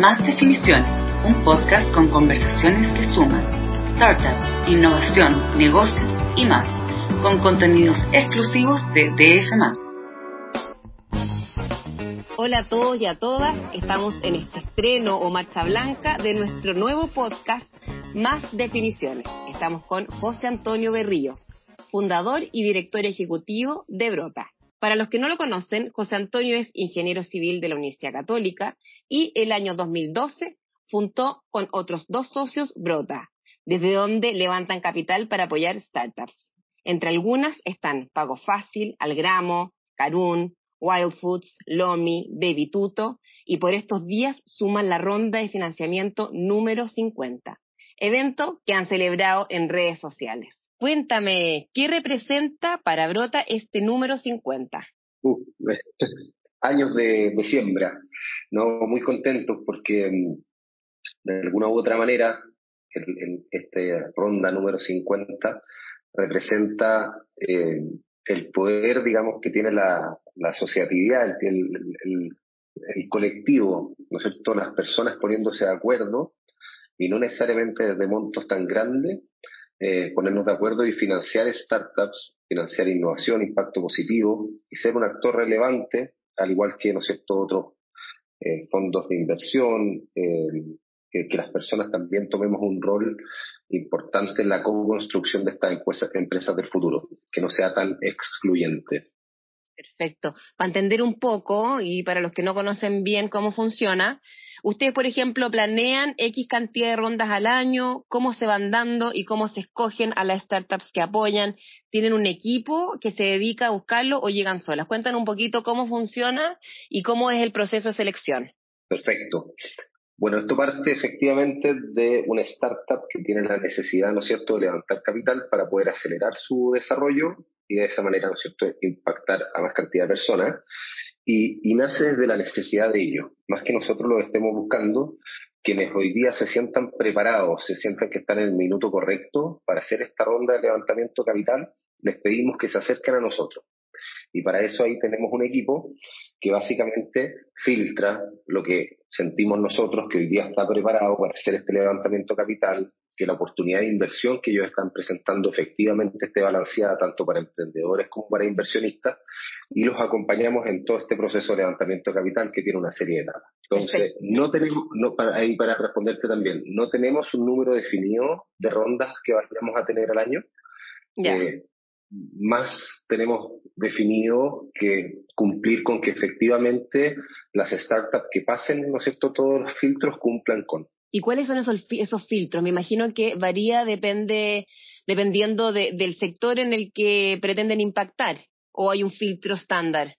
Más Definiciones, un podcast con conversaciones que suman startup, innovación, negocios y más, con contenidos exclusivos de DF. Hola a todos y a todas, estamos en este estreno o marcha blanca de nuestro nuevo podcast Más Definiciones. Estamos con José Antonio Berríos, fundador y director ejecutivo de Brota. Para los que no lo conocen, José Antonio es ingeniero civil de la Universidad Católica y el año 2012 fundó con otros dos socios Brota, desde donde levantan capital para apoyar startups. Entre algunas están Pago Fácil, Algramo, Carun, Wild Foods, Lomi, Baby Tuto y por estos días suman la ronda de financiamiento número 50, evento que han celebrado en redes sociales. Cuéntame, ¿qué representa para Brota este número 50? Uh, años de, siembra, ¿no? Muy contentos porque mm, de alguna u otra manera esta ronda número 50 representa eh, el poder, digamos, que tiene la, la asociatividad, el, el, el, colectivo, ¿no es cierto? Las personas poniéndose de acuerdo y no necesariamente de montos tan grandes, eh, ponernos de acuerdo y financiar startups, financiar innovación, impacto positivo y ser un actor relevante, al igual que, ¿no es cierto?, otros eh, fondos de inversión, eh, que, que, las personas también tomemos un rol importante en la co-construcción de estas empresas del futuro, que no sea tan excluyente. Perfecto. Para entender un poco y para los que no conocen bien cómo funciona, ustedes, por ejemplo, planean X cantidad de rondas al año, cómo se van dando y cómo se escogen a las startups que apoyan. ¿Tienen un equipo que se dedica a buscarlo o llegan solas? Cuéntanos un poquito cómo funciona y cómo es el proceso de selección. Perfecto. Bueno, esto parte efectivamente de una startup que tiene la necesidad, ¿no es cierto?, de levantar capital para poder acelerar su desarrollo y de esa manera, ¿no es cierto?, impactar a más cantidad de personas. Y, nace desde la necesidad de ello, más que nosotros lo estemos buscando, quienes hoy día se sientan preparados, se sientan que están en el minuto correcto para hacer esta ronda de levantamiento capital, les pedimos que se acerquen a nosotros. Y para eso ahí tenemos un equipo que básicamente filtra lo que sentimos nosotros que hoy día está preparado para hacer este levantamiento capital, que la oportunidad de inversión que ellos están presentando efectivamente esté balanceada tanto para emprendedores como para inversionistas y los acompañamos en todo este proceso de levantamiento de capital que tiene una serie de etapas. Entonces, no tenemos, no, para, ahí para responderte también, no tenemos un número definido de rondas que vayamos a tener al año. Eh, más tenemos definido que cumplir con que efectivamente las startups que pasen, ¿no es cierto?, todos los filtros cumplan con. ¿Y cuáles son esos, esos filtros? Me imagino que varía depende, dependiendo del sector en el que pretenden impactar, o hay un filtro estándar.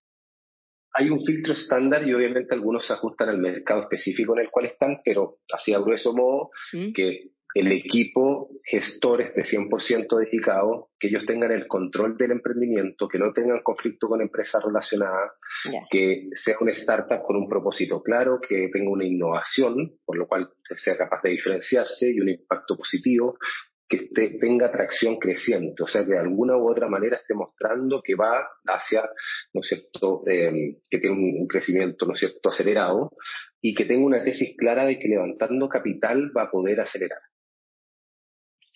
Hay un filtro estándar y obviamente algunos se ajustan al mercado específico en el cual están, pero así a grueso modo, ¿Mm? que el equipo gestores de 100% dedicado, que ellos tengan el control del emprendimiento, que no tengan conflicto con empresas relacionadas, que sea una startup con un propósito claro, que tenga una innovación, por lo cual sea capaz de diferenciarse y un impacto positivo, que tenga tracción creciente, o sea, que de alguna u otra manera esté mostrando que va hacia, ¿no es cierto?, eh, que tiene un, crecimiento, ¿no es cierto?, acelerado y que tenga una tesis clara de que levantando capital va a poder acelerar.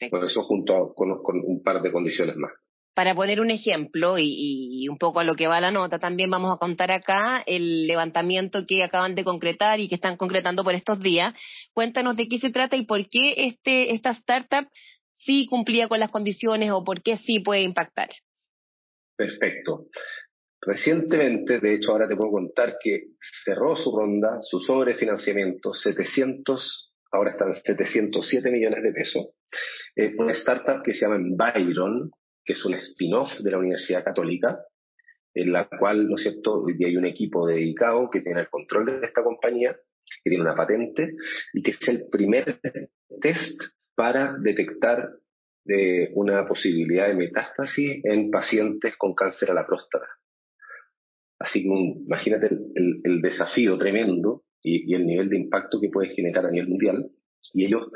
Por eso junto con, un par de condiciones más. Para poner un ejemplo y, un poco a lo que va la nota, también vamos a contar acá el levantamiento que acaban de concretar y que están concretando por estos días. Cuéntanos de qué se trata y por qué este, esta startup sí cumplía con las condiciones o por qué sí puede impactar. Perfecto. Recientemente, de hecho ahora te puedo contar que cerró su ronda, su sobrefinanciamiento, 700, ahora están 707 millones de pesos eh, una startup que se llama Byron, que es un spin-off de la Universidad Católica, en la cual, ¿no es cierto?, hoy día hay un equipo dedicado que tiene el control de esta compañía, que tiene una patente y que es el primer test para detectar de eh, una posibilidad de metástasis en pacientes con cáncer a la próstata. Así que imagínate el, desafío tremendo y, y, el nivel de impacto que puede generar a nivel mundial. Y ellos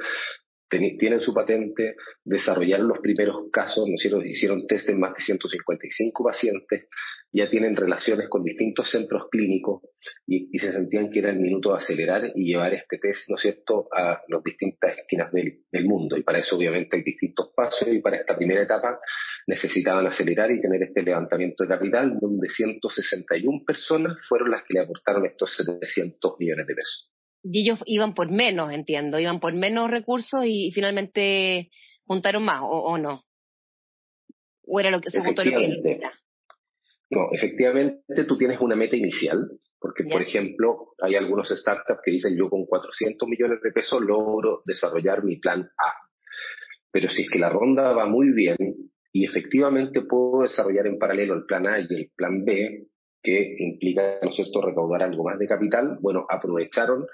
tienen su patente, desarrollaron los primeros casos, ¿no hicieron, hicieron test en más de 155 pacientes, ya tienen relaciones con distintos centros clínicos y, se sentían que era el minuto de acelerar y llevar este test, ¿no es cierto?, a las distintas esquinas del, del mundo. Y para eso obviamente hay distintos pasos y para esta primera etapa necesitaban acelerar y tener este levantamiento de capital donde 161 personas fueron las que le aportaron estos 700 millones de pesos y ellos iban por menos, entiendo, iban por menos recursos y finalmente juntaron más, ¿o, no? ¿O era lo que se juntó lo que No, efectivamente tú tienes una meta inicial, porque por ejemplo hay algunos startups que dicen yo con 400 millones de pesos logro desarrollar mi plan A. Pero si es que la ronda va muy bien y efectivamente puedo desarrollar en paralelo el plan A y el plan B, que implica, ¿no es cierto?, recaudar algo más de capital, bueno, aprovecharon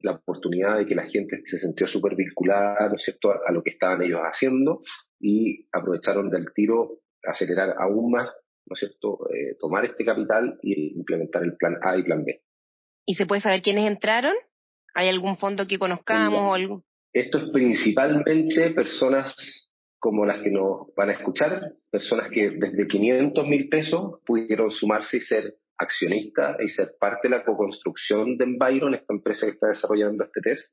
la oportunidad de que la gente se sintió súper vinculada, ¿no es cierto?, a, lo que estaban ellos haciendo y aprovecharon del tiro acelerar aún más, ¿no es cierto?, eh, tomar este capital y implementar el plan A y plan B. ¿Y se puede saber quiénes entraron? ¿Hay algún fondo que conozcamos o algo? Esto es principalmente personas como las que nos van a escuchar, personas que desde 500 mil pesos pudieron sumarse y ser accionistas y ser parte de la co-construcción de Environ, esta empresa que está desarrollando este test.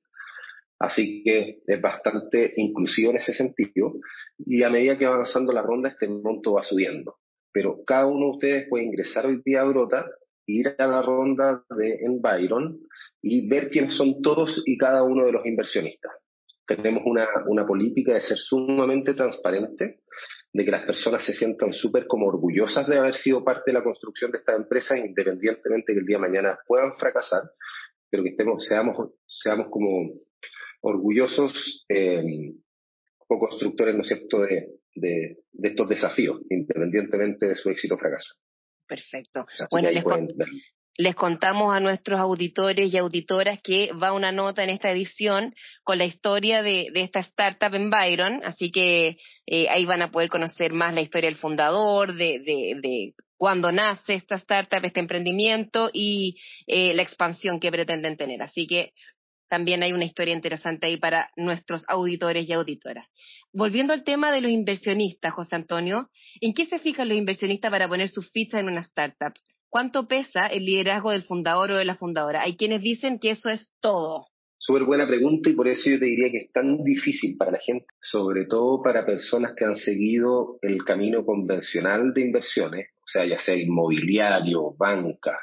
Así que es bastante inclusivo en ese sentido. Y a medida que va avanzando la ronda, este monto va subiendo. Pero cada uno de ustedes puede ingresar hoy día a Brota, ir a la ronda de Environ y ver quiénes son todos y cada uno de los inversionistas tenemos una, una política de ser sumamente transparente, de que las personas se sientan súper como orgullosas de haber sido parte de la construcción de esta empresa, independientemente que el día de mañana puedan fracasar, pero que estemos, seamos, seamos como orgullosos eh, como constructores, ¿no es cierto?, de, de, estos desafíos, independientemente de su éxito o fracaso. Perfecto. bueno, les, les contamos a nuestros auditores y auditoras que va una nota en esta edición con la historia de, esta startup en Byron, así que eh, ahí van a poder conocer más la historia del fundador, de, de, cuándo nace esta startup, este emprendimiento y eh, la expansión que pretenden tener. Así que también hay una historia interesante ahí para nuestros auditores y auditoras. Volviendo al tema de los inversionistas, José Antonio, ¿en qué se fijan los inversionistas para poner sus fichas en una startup? ¿Cuánto pesa el liderazgo del fundador o de la fundadora? Hay quienes dicen que eso es todo. Súper buena pregunta y por eso yo te diría que es tan difícil para la gente, sobre todo para personas que han seguido el camino convencional de inversiones, o sea, ya sea inmobiliario, banca,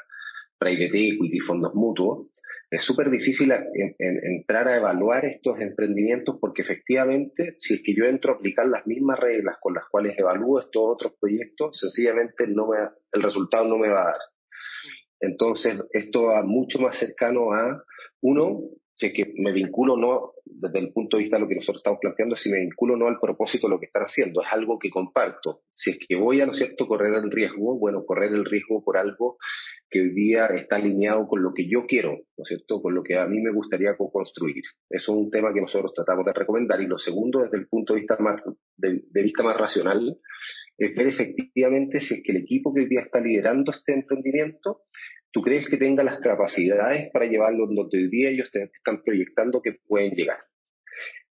private equity, fondos mutuos, es súper difícil entrar a evaluar estos emprendimientos porque efectivamente, si es que yo entro a aplicar las mismas reglas con las cuales evalúo estos otros proyectos, sencillamente no me, el resultado no me va a dar. Entonces, esto va mucho más cercano a, uno, si es que me vinculo no, desde el punto de vista de lo que nosotros estamos planteando, si me vinculo no al propósito de lo que están haciendo, es algo que comparto. Si es que voy a, ¿no es cierto?, correr el riesgo, bueno, correr el riesgo por algo que hoy día está alineado con lo que yo quiero, ¿no es cierto?, con lo que a mí me gustaría co-construir. Eso es un tema que nosotros tratamos de recomendar. Y lo segundo, desde el punto de vista más, de, vista más racional, es ver efectivamente si es que el equipo que hoy día está liderando este emprendimiento, tú crees que tenga las capacidades para llevarlo donde hoy día ellos te están proyectando que pueden llegar.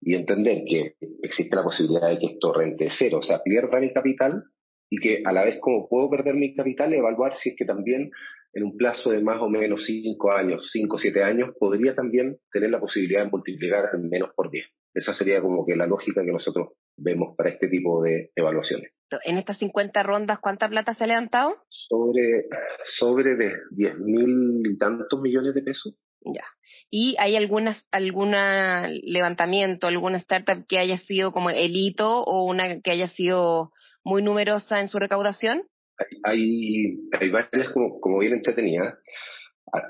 Y entender que existe la posibilidad de que esto rente cero, o sea, pierda mi capital y que a la vez como puedo perder mi capital, evaluar si es que también en un plazo de más o menos 5 años, 5 o 7 años, podría también tener la posibilidad de multiplicar menos por 10. Esa sería como que la lógica que nosotros vemos para este tipo de evaluaciones. En estas 50 rondas, ¿cuánta plata se ha levantado? Sobre, sobre de 10 mil y tantos millones de pesos. Ya. ¿Y hay algunas, alguna levantamiento, alguna startup que haya sido como el hito o una que haya sido muy numerosa en su recaudación? hay, hay varias como, como bien entretenidas,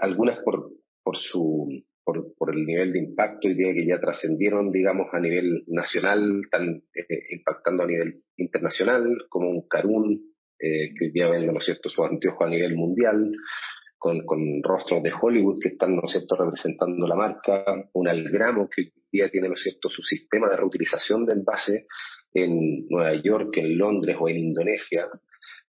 algunas por, por su por, por, el nivel de impacto y que ya trascendieron, digamos, a nivel nacional, están eh, impactando a nivel internacional, como un Carun, eh, que hoy día vende, ¿no es cierto?, su anteojo a nivel mundial, con, con rostros de Hollywood que están, ¿no es cierto?, representando la marca, un Algramo que hoy día tiene, ¿no es cierto?, su sistema de reutilización de envase en Nueva York, en Londres o en Indonesia,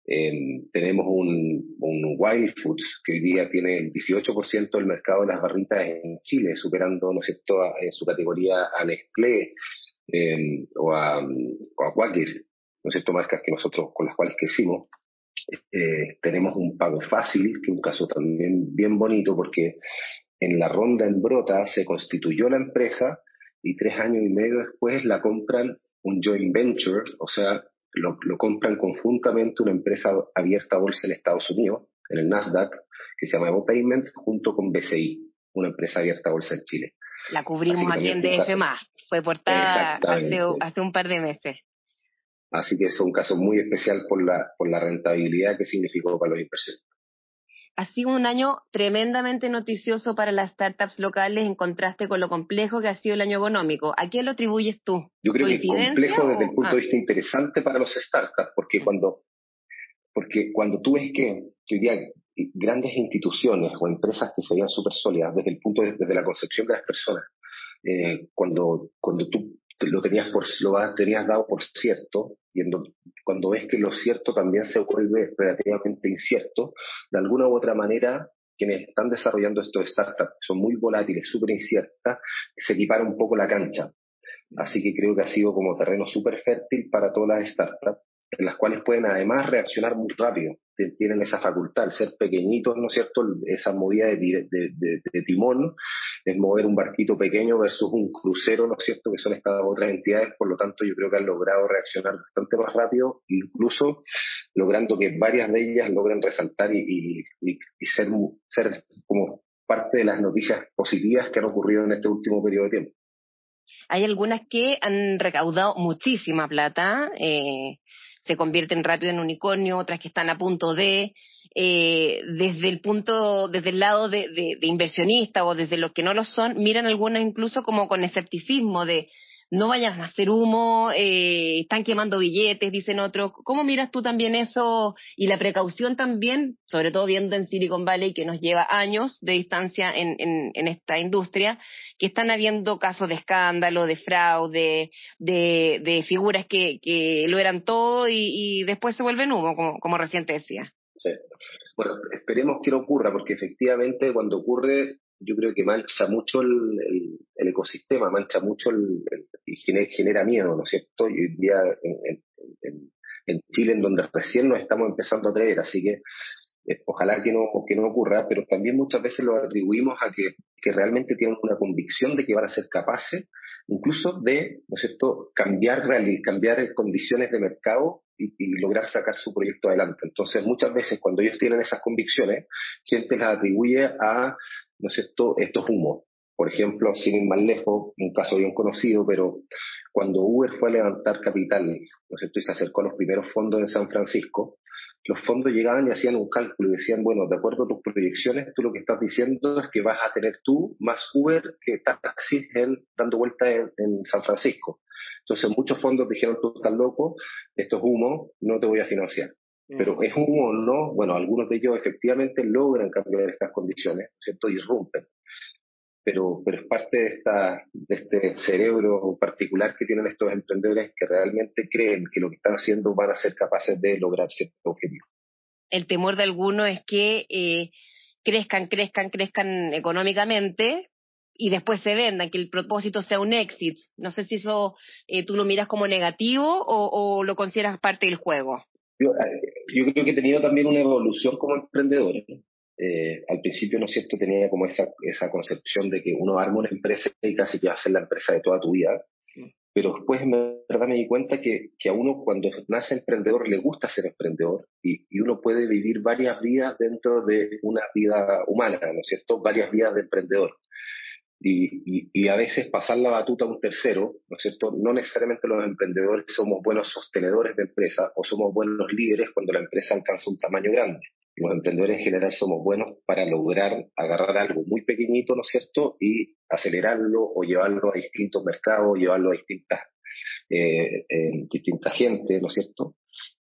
eh, tenemos un, un, Wild Foods que hoy día tiene el 18% del mercado de las barritas en Chile, superando ¿no sé, toda, en su categoría a Nestlé. eh, o, a, o a Quaker, ¿no cierto? Marcas que nosotros con las cuales crecimos, eh, tenemos un pago fácil, que es un caso también bien bonito porque en la ronda en Brota se constituyó la empresa y tres años y medio después la compran un joint venture, o sea, lo, lo compran conjuntamente una empresa abierta a bolsa en Estados Unidos, en el Nasdaq, que se llama Evo Payment, junto con BCI, una empresa abierta a bolsa en Chile. La cubrimos aquí en DF+, fue portada hace, hace un par de meses. Así que es un caso muy especial por la, por la rentabilidad que significó para los inversores. Ha sido un año tremendamente noticioso para las startups locales en contraste con lo complejo que ha sido el año económico. ¿A qué lo atribuyes tú? Yo creo que es complejo desde el punto de ah. vista interesante para los startups, porque cuando, porque cuando tú ves que, hoy día grandes instituciones o empresas que se veían súper sólidas desde el punto de, desde la concepción de las personas, eh, cuando, cuando tú lo tenías por lo tenías dado por cierto y cuando ves que lo cierto también se vuelve relativamente incierto de alguna u otra manera quienes están desarrollando estos startups son muy volátiles súper inciertas se equipara un poco la cancha. Así que creo que ha sido como terreno súper fértil para todas las startups en las cuales pueden además reaccionar muy rápido tienen esa facultad, ser pequeñitos, ¿no es cierto? Esa movida de, de, timón es mover un barquito pequeño versus un crucero, ¿no es cierto? Que son estas otras entidades, por lo tanto yo creo que han logrado reaccionar bastante más rápido, incluso logrando que varias de ellas logren resaltar y, y, y ser, ser como parte de las noticias positivas que han ocurrido en este último periodo de tiempo. Hay algunas que han recaudado muchísima plata. Eh, se convierten rápido en unicornio, otras que están a punto de, eh, desde el punto, desde el lado de, de, de inversionista o desde los que no lo son, miran algunas incluso como con escepticismo de, no vayan a hacer humo, eh, están quemando billetes, dicen otros. ¿Cómo miras tú también eso y la precaución también, sobre todo viendo en Silicon Valley que nos lleva años de distancia en, en, en esta industria, que están habiendo casos de escándalo, de fraude, de, de figuras que, que lo eran todo y, y después se vuelven humo, como, como recién te decía? Sí. Bueno, esperemos que no ocurra, porque efectivamente cuando ocurre yo creo que mancha mucho el, el, ecosistema, mancha mucho el, y genera, miedo, ¿no es cierto? Y hoy día en, en, en, Chile, en donde recién nos estamos empezando a traer, así que eh, ojalá que no, que no ocurra, pero también muchas veces lo atribuimos a que, que realmente tienen una convicción de que van a ser capaces incluso de, ¿no es cierto?, cambiar, cambiar condiciones de mercado y, y, lograr sacar su proyecto adelante. Entonces, muchas veces cuando ellos tienen esas convicciones, gente las atribuye a ¿no es cierto?, estos humos. Por ejemplo, sin ir más lejos, un caso bien conocido, pero cuando Uber fue a levantar capital, ¿no es cierto?, y se acercó a los primeros fondos en San Francisco, los fondos llegaban y hacían un cálculo y decían, bueno, de acuerdo a tus proyecciones, tú lo que estás diciendo es que vas a tener tú más Uber que taxis en, dando vueltas en, San Francisco. Entonces muchos fondos dijeron, tú estás loco, esto es humo, no te voy a financiar. Pero es humo o no, bueno, algunos de ellos efectivamente logran cambiar estas condiciones, ¿cierto? Y rompen. Pero, pero es parte de, esta, de este cerebro particular que tienen estos emprendedores que realmente creen que lo que están haciendo van a ser capaces de lograr cierto objetivo. El temor de algunos es que eh, crezcan, crezcan, crezcan económicamente, y después se vendan, que el propósito sea un éxito. No sé si eso eh, tú lo miras como negativo o, o, lo consideras parte del juego. Yo, eh, yo creo que he tenido también una evolución como emprendedor. Eh, al principio, ¿no es cierto?, tenía como esa, esa concepción de que uno arma una empresa y casi que va a ser la empresa de toda tu vida. Pero después, en verdad, me di cuenta que, que a uno cuando nace emprendedor le gusta ser emprendedor y, y uno puede vivir varias vidas dentro de una vida humana, ¿no es cierto?, varias vidas de emprendedor y, y, a veces pasar la batuta a un tercero, ¿no es cierto? No necesariamente los emprendedores somos buenos sostenedores de empresa o somos buenos líderes cuando la empresa alcanza un tamaño grande. Los emprendedores en general somos buenos para lograr agarrar algo muy pequeñito, ¿no es cierto? Y acelerarlo o llevarlo a distintos mercados, llevarlo a distintas, eh, distintas gente, ¿no es cierto?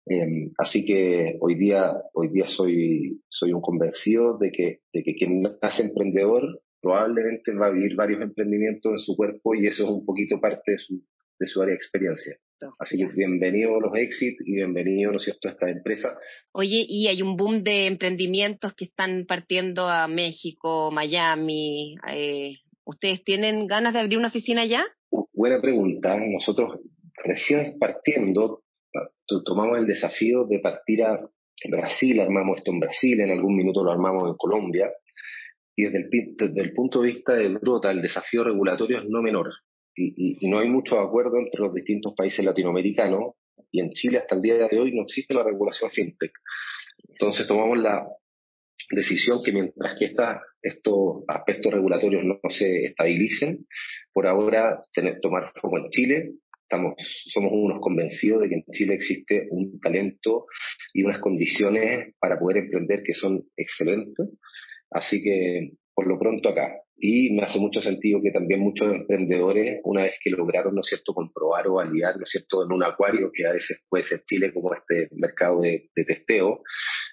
Eh, así que hoy día, hoy día soy, soy un convencido de que, de que quien nace emprendedor probablemente va a vivir varios emprendimientos en su cuerpo y eso es un poquito parte de su, de su área de experiencia. Así que bienvenidos los Exit y bienvenidos, ¿no es cierto?, a esta empresa. Oye, y hay un boom de emprendimientos que están partiendo a México, Miami. Eh, ¿Ustedes tienen ganas de abrir una oficina allá? buena pregunta. Nosotros recién partiendo tomamos el desafío de partir a Brasil, armamos esto en Brasil, en algún minuto lo armamos en Colombia, y desde el, punto de vista de Brota, el desafío regulatorio es no menor, y, no hay mucho acuerdo entre los distintos países latinoamericanos, y en Chile hasta el día de hoy no existe la regulación fintech. Entonces tomamos la decisión que mientras que estos aspectos regulatorios no, se estabilicen, por ahora tener, tomar foco en Chile, somos unos convencidos de que en Chile existe un talento y unas condiciones para poder emprender que son excelentes. Así que, por lo pronto acá. Y me hace mucho sentido que también muchos emprendedores, una vez que lograron, ¿no es cierto?, comprobar o validar, ¿no es cierto?, en un acuario, que a veces puede ser Chile como este mercado de, testeo,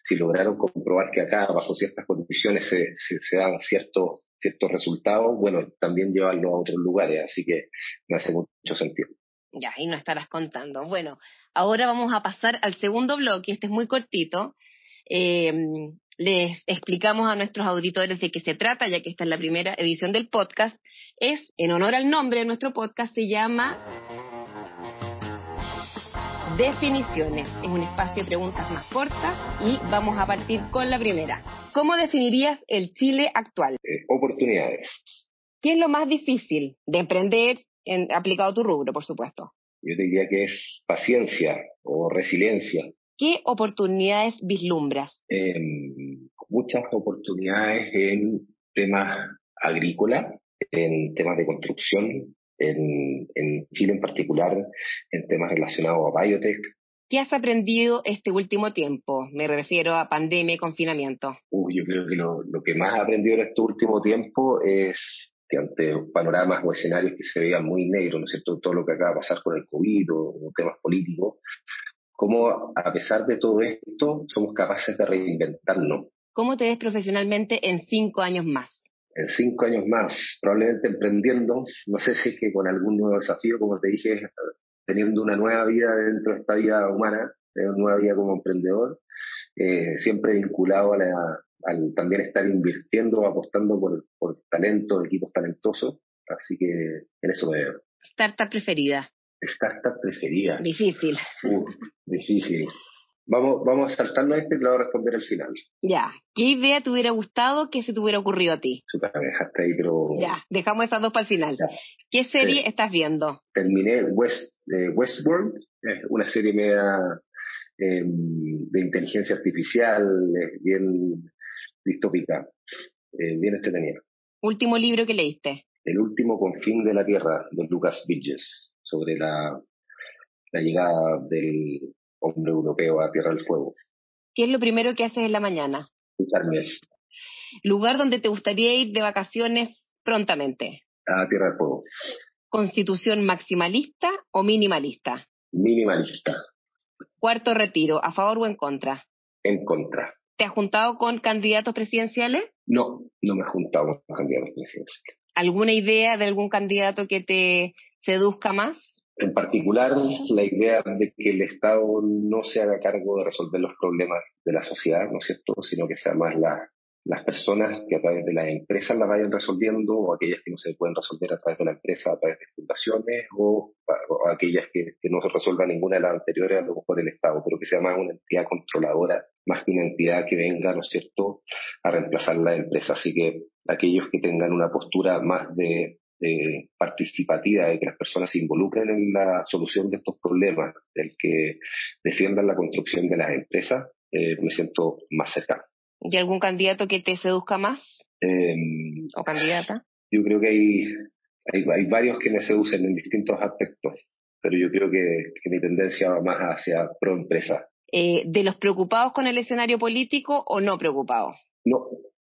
si lograron comprobar que acá, bajo ciertas condiciones, se, se, dan ciertos, ciertos resultados, bueno, también llevarlo a otros lugares. Así que me hace mucho sentido. Ya, y no estarás contando. Bueno, ahora vamos a pasar al segundo bloque, este es muy cortito. Eh, les explicamos a nuestros auditores de qué se trata, ya que esta es la primera edición del podcast. Es, en honor al nombre de nuestro podcast, se llama Definiciones. Es un espacio de preguntas más cortas y vamos a partir con la primera. ¿Cómo definirías el Chile actual? Eh, oportunidades. ¿Qué es lo más difícil de emprender en, aplicado a tu rubro, por supuesto? Yo diría que es paciencia o resiliencia. ¿Qué oportunidades vislumbras? muchas oportunidades en temas agrícolas, en temas de construcción, en, en, Chile en particular, en temas relacionados a biotech. ¿Qué has aprendido este último tiempo? Me refiero a pandemia y confinamiento. yo creo que lo, lo que más he aprendido en este último tiempo es que ante panoramas o escenarios que se veían muy negros, ¿no es cierto?, todo lo que acaba de pasar con el COVID o, temas políticos, cómo a pesar de todo esto somos capaces de reinventarnos. ¿Cómo te ves profesionalmente en cinco años más? En cinco años más, probablemente emprendiendo, no sé si es que con algún nuevo desafío, como te dije, teniendo una nueva vida dentro de esta vida humana, una nueva vida como emprendedor, eh, siempre vinculado a la, al también estar invirtiendo, apostando por, por talento, equipos talentosos. Así que en eso me veo. ¿Startup preferida? Startup preferida. Difícil. difícil. Vamos, vamos a saltarnos este y lo voy a responder al final. Ya. ¿Qué idea te hubiera gustado que se te hubiera ocurrido a ti? Super, me dejaste ahí, pero... Ya, dejamos esas dos para el final. ¿Qué serie estás viendo? Terminé West, eh, Westworld, una serie media em, de inteligencia artificial, bien distópica, eh, bien entretenida. ¿Último libro que leíste? El último confín de la Tierra, de Lucas Bridges, sobre la, la llegada del hombre europeo a Tierra del Fuego. ¿Qué es lo primero que haces en la mañana? Escuchar ¿Lugar donde te gustaría ir de vacaciones prontamente? A Tierra del Fuego. ¿Constitución maximalista o minimalista? Minimalista. Cuarto retiro, ¿a favor o en contra? En contra. ¿Te has juntado con candidatos presidenciales? No, no me he juntado con candidatos presidenciales. ¿Alguna idea de algún candidato que te seduzca más? En particular, la idea de que el Estado no se haga cargo de resolver los problemas de la sociedad, ¿no es cierto?, sino que sea más la, las personas que a través de las empresas las vayan resolviendo o aquellas que no se pueden resolver a través de la empresa, a través de fundaciones o, aquellas que, no se resuelva ninguna de las anteriores, a lo mejor el Estado, pero que sea más una entidad controladora, más que una entidad que venga, ¿no es cierto?, a reemplazar la empresa. Así que aquellos que tengan una postura más de, participativa, de que las personas se involucren en la solución de estos problemas, del que defiendan la construcción de las empresas, eh, me siento más cercano. ¿Y algún candidato que te seduzca más? Em, ¿O candidata? Yo creo que hay, hay, varios que me seducen en distintos aspectos, pero yo creo que, mi tendencia va más hacia pro empresa. Eh, ¿De los preocupados con el escenario político o no preocupados? No,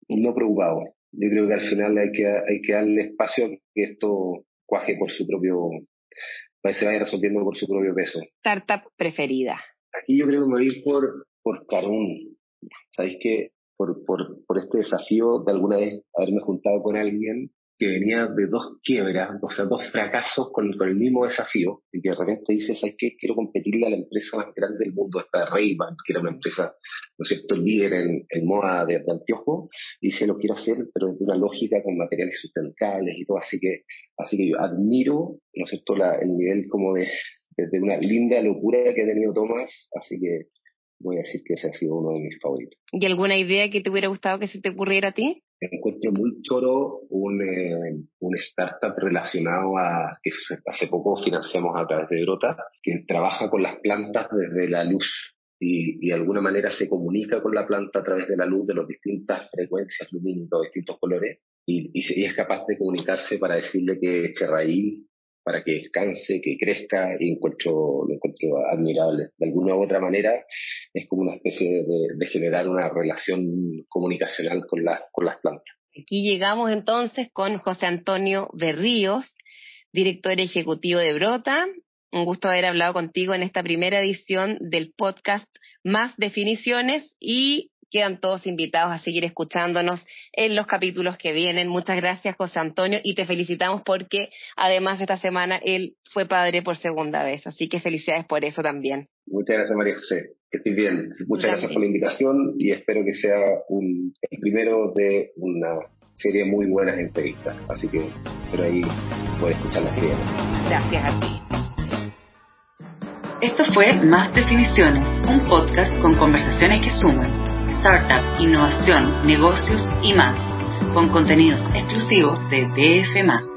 no preocupados. Yo creo que al final hay que, hay que darle espacio a que esto cuaje por su propio, para que se vaya resolviendo por su propio peso. ¿Startup preferida? Aquí yo creo que me voy a ir por, por Carun sabéis que por, por, por este desafío de alguna vez haberme juntado con alguien que venía de dos quiebras, o sea, dos fracasos con, el mismo desafío, y que de repente dices, ¿sabes qué? Quiero competirle a la empresa más grande del mundo, esta ray que era una empresa, ¿no es cierto?, líder en, en moda de, de, y dice, lo quiero hacer, pero de una lógica con materiales sustentables y todo, así que, así que yo admiro, ¿no es cierto?, el nivel como de, de, una linda locura que ha tenido Tomás, así que voy a decir que ese ha sido uno de mis favoritos. ¿Y alguna idea que te hubiera gustado que se te ocurriera a ti? Encuentro muy choro un, eh, un startup relacionado a que hace poco financiamos a través de Grota, que trabaja con las plantas desde la luz y, y, de alguna manera se comunica con la planta a través de la luz de las distintas frecuencias lumínicas, distintos colores, y, y, es capaz de comunicarse para decirle que eche raíz, para que descanse, que crezca, y encuentro, lo encuentro admirable. De alguna u otra manera, es como una especie de, de generar una relación comunicacional con, la, con las plantas. Aquí llegamos entonces con José Antonio Berríos, director ejecutivo de Brota. Un gusto haber hablado contigo en esta primera edición del podcast Más Definiciones y quedan todos invitados a seguir escuchándonos en los capítulos que vienen. Muchas gracias, José Antonio, y te felicitamos porque además esta semana él fue padre por segunda vez, así que felicidades por eso también. Muchas gracias, María José. Que estés bien. Muchas gracias por la invitación y espero que sea un, el primero de una serie muy buenas entrevistas. Así que espero ahí poder escuchar las que Gracias a ti. Esto fue Más Definiciones, un podcast con conversaciones que suman startup, innovación, negocios y más, con contenidos exclusivos de DF.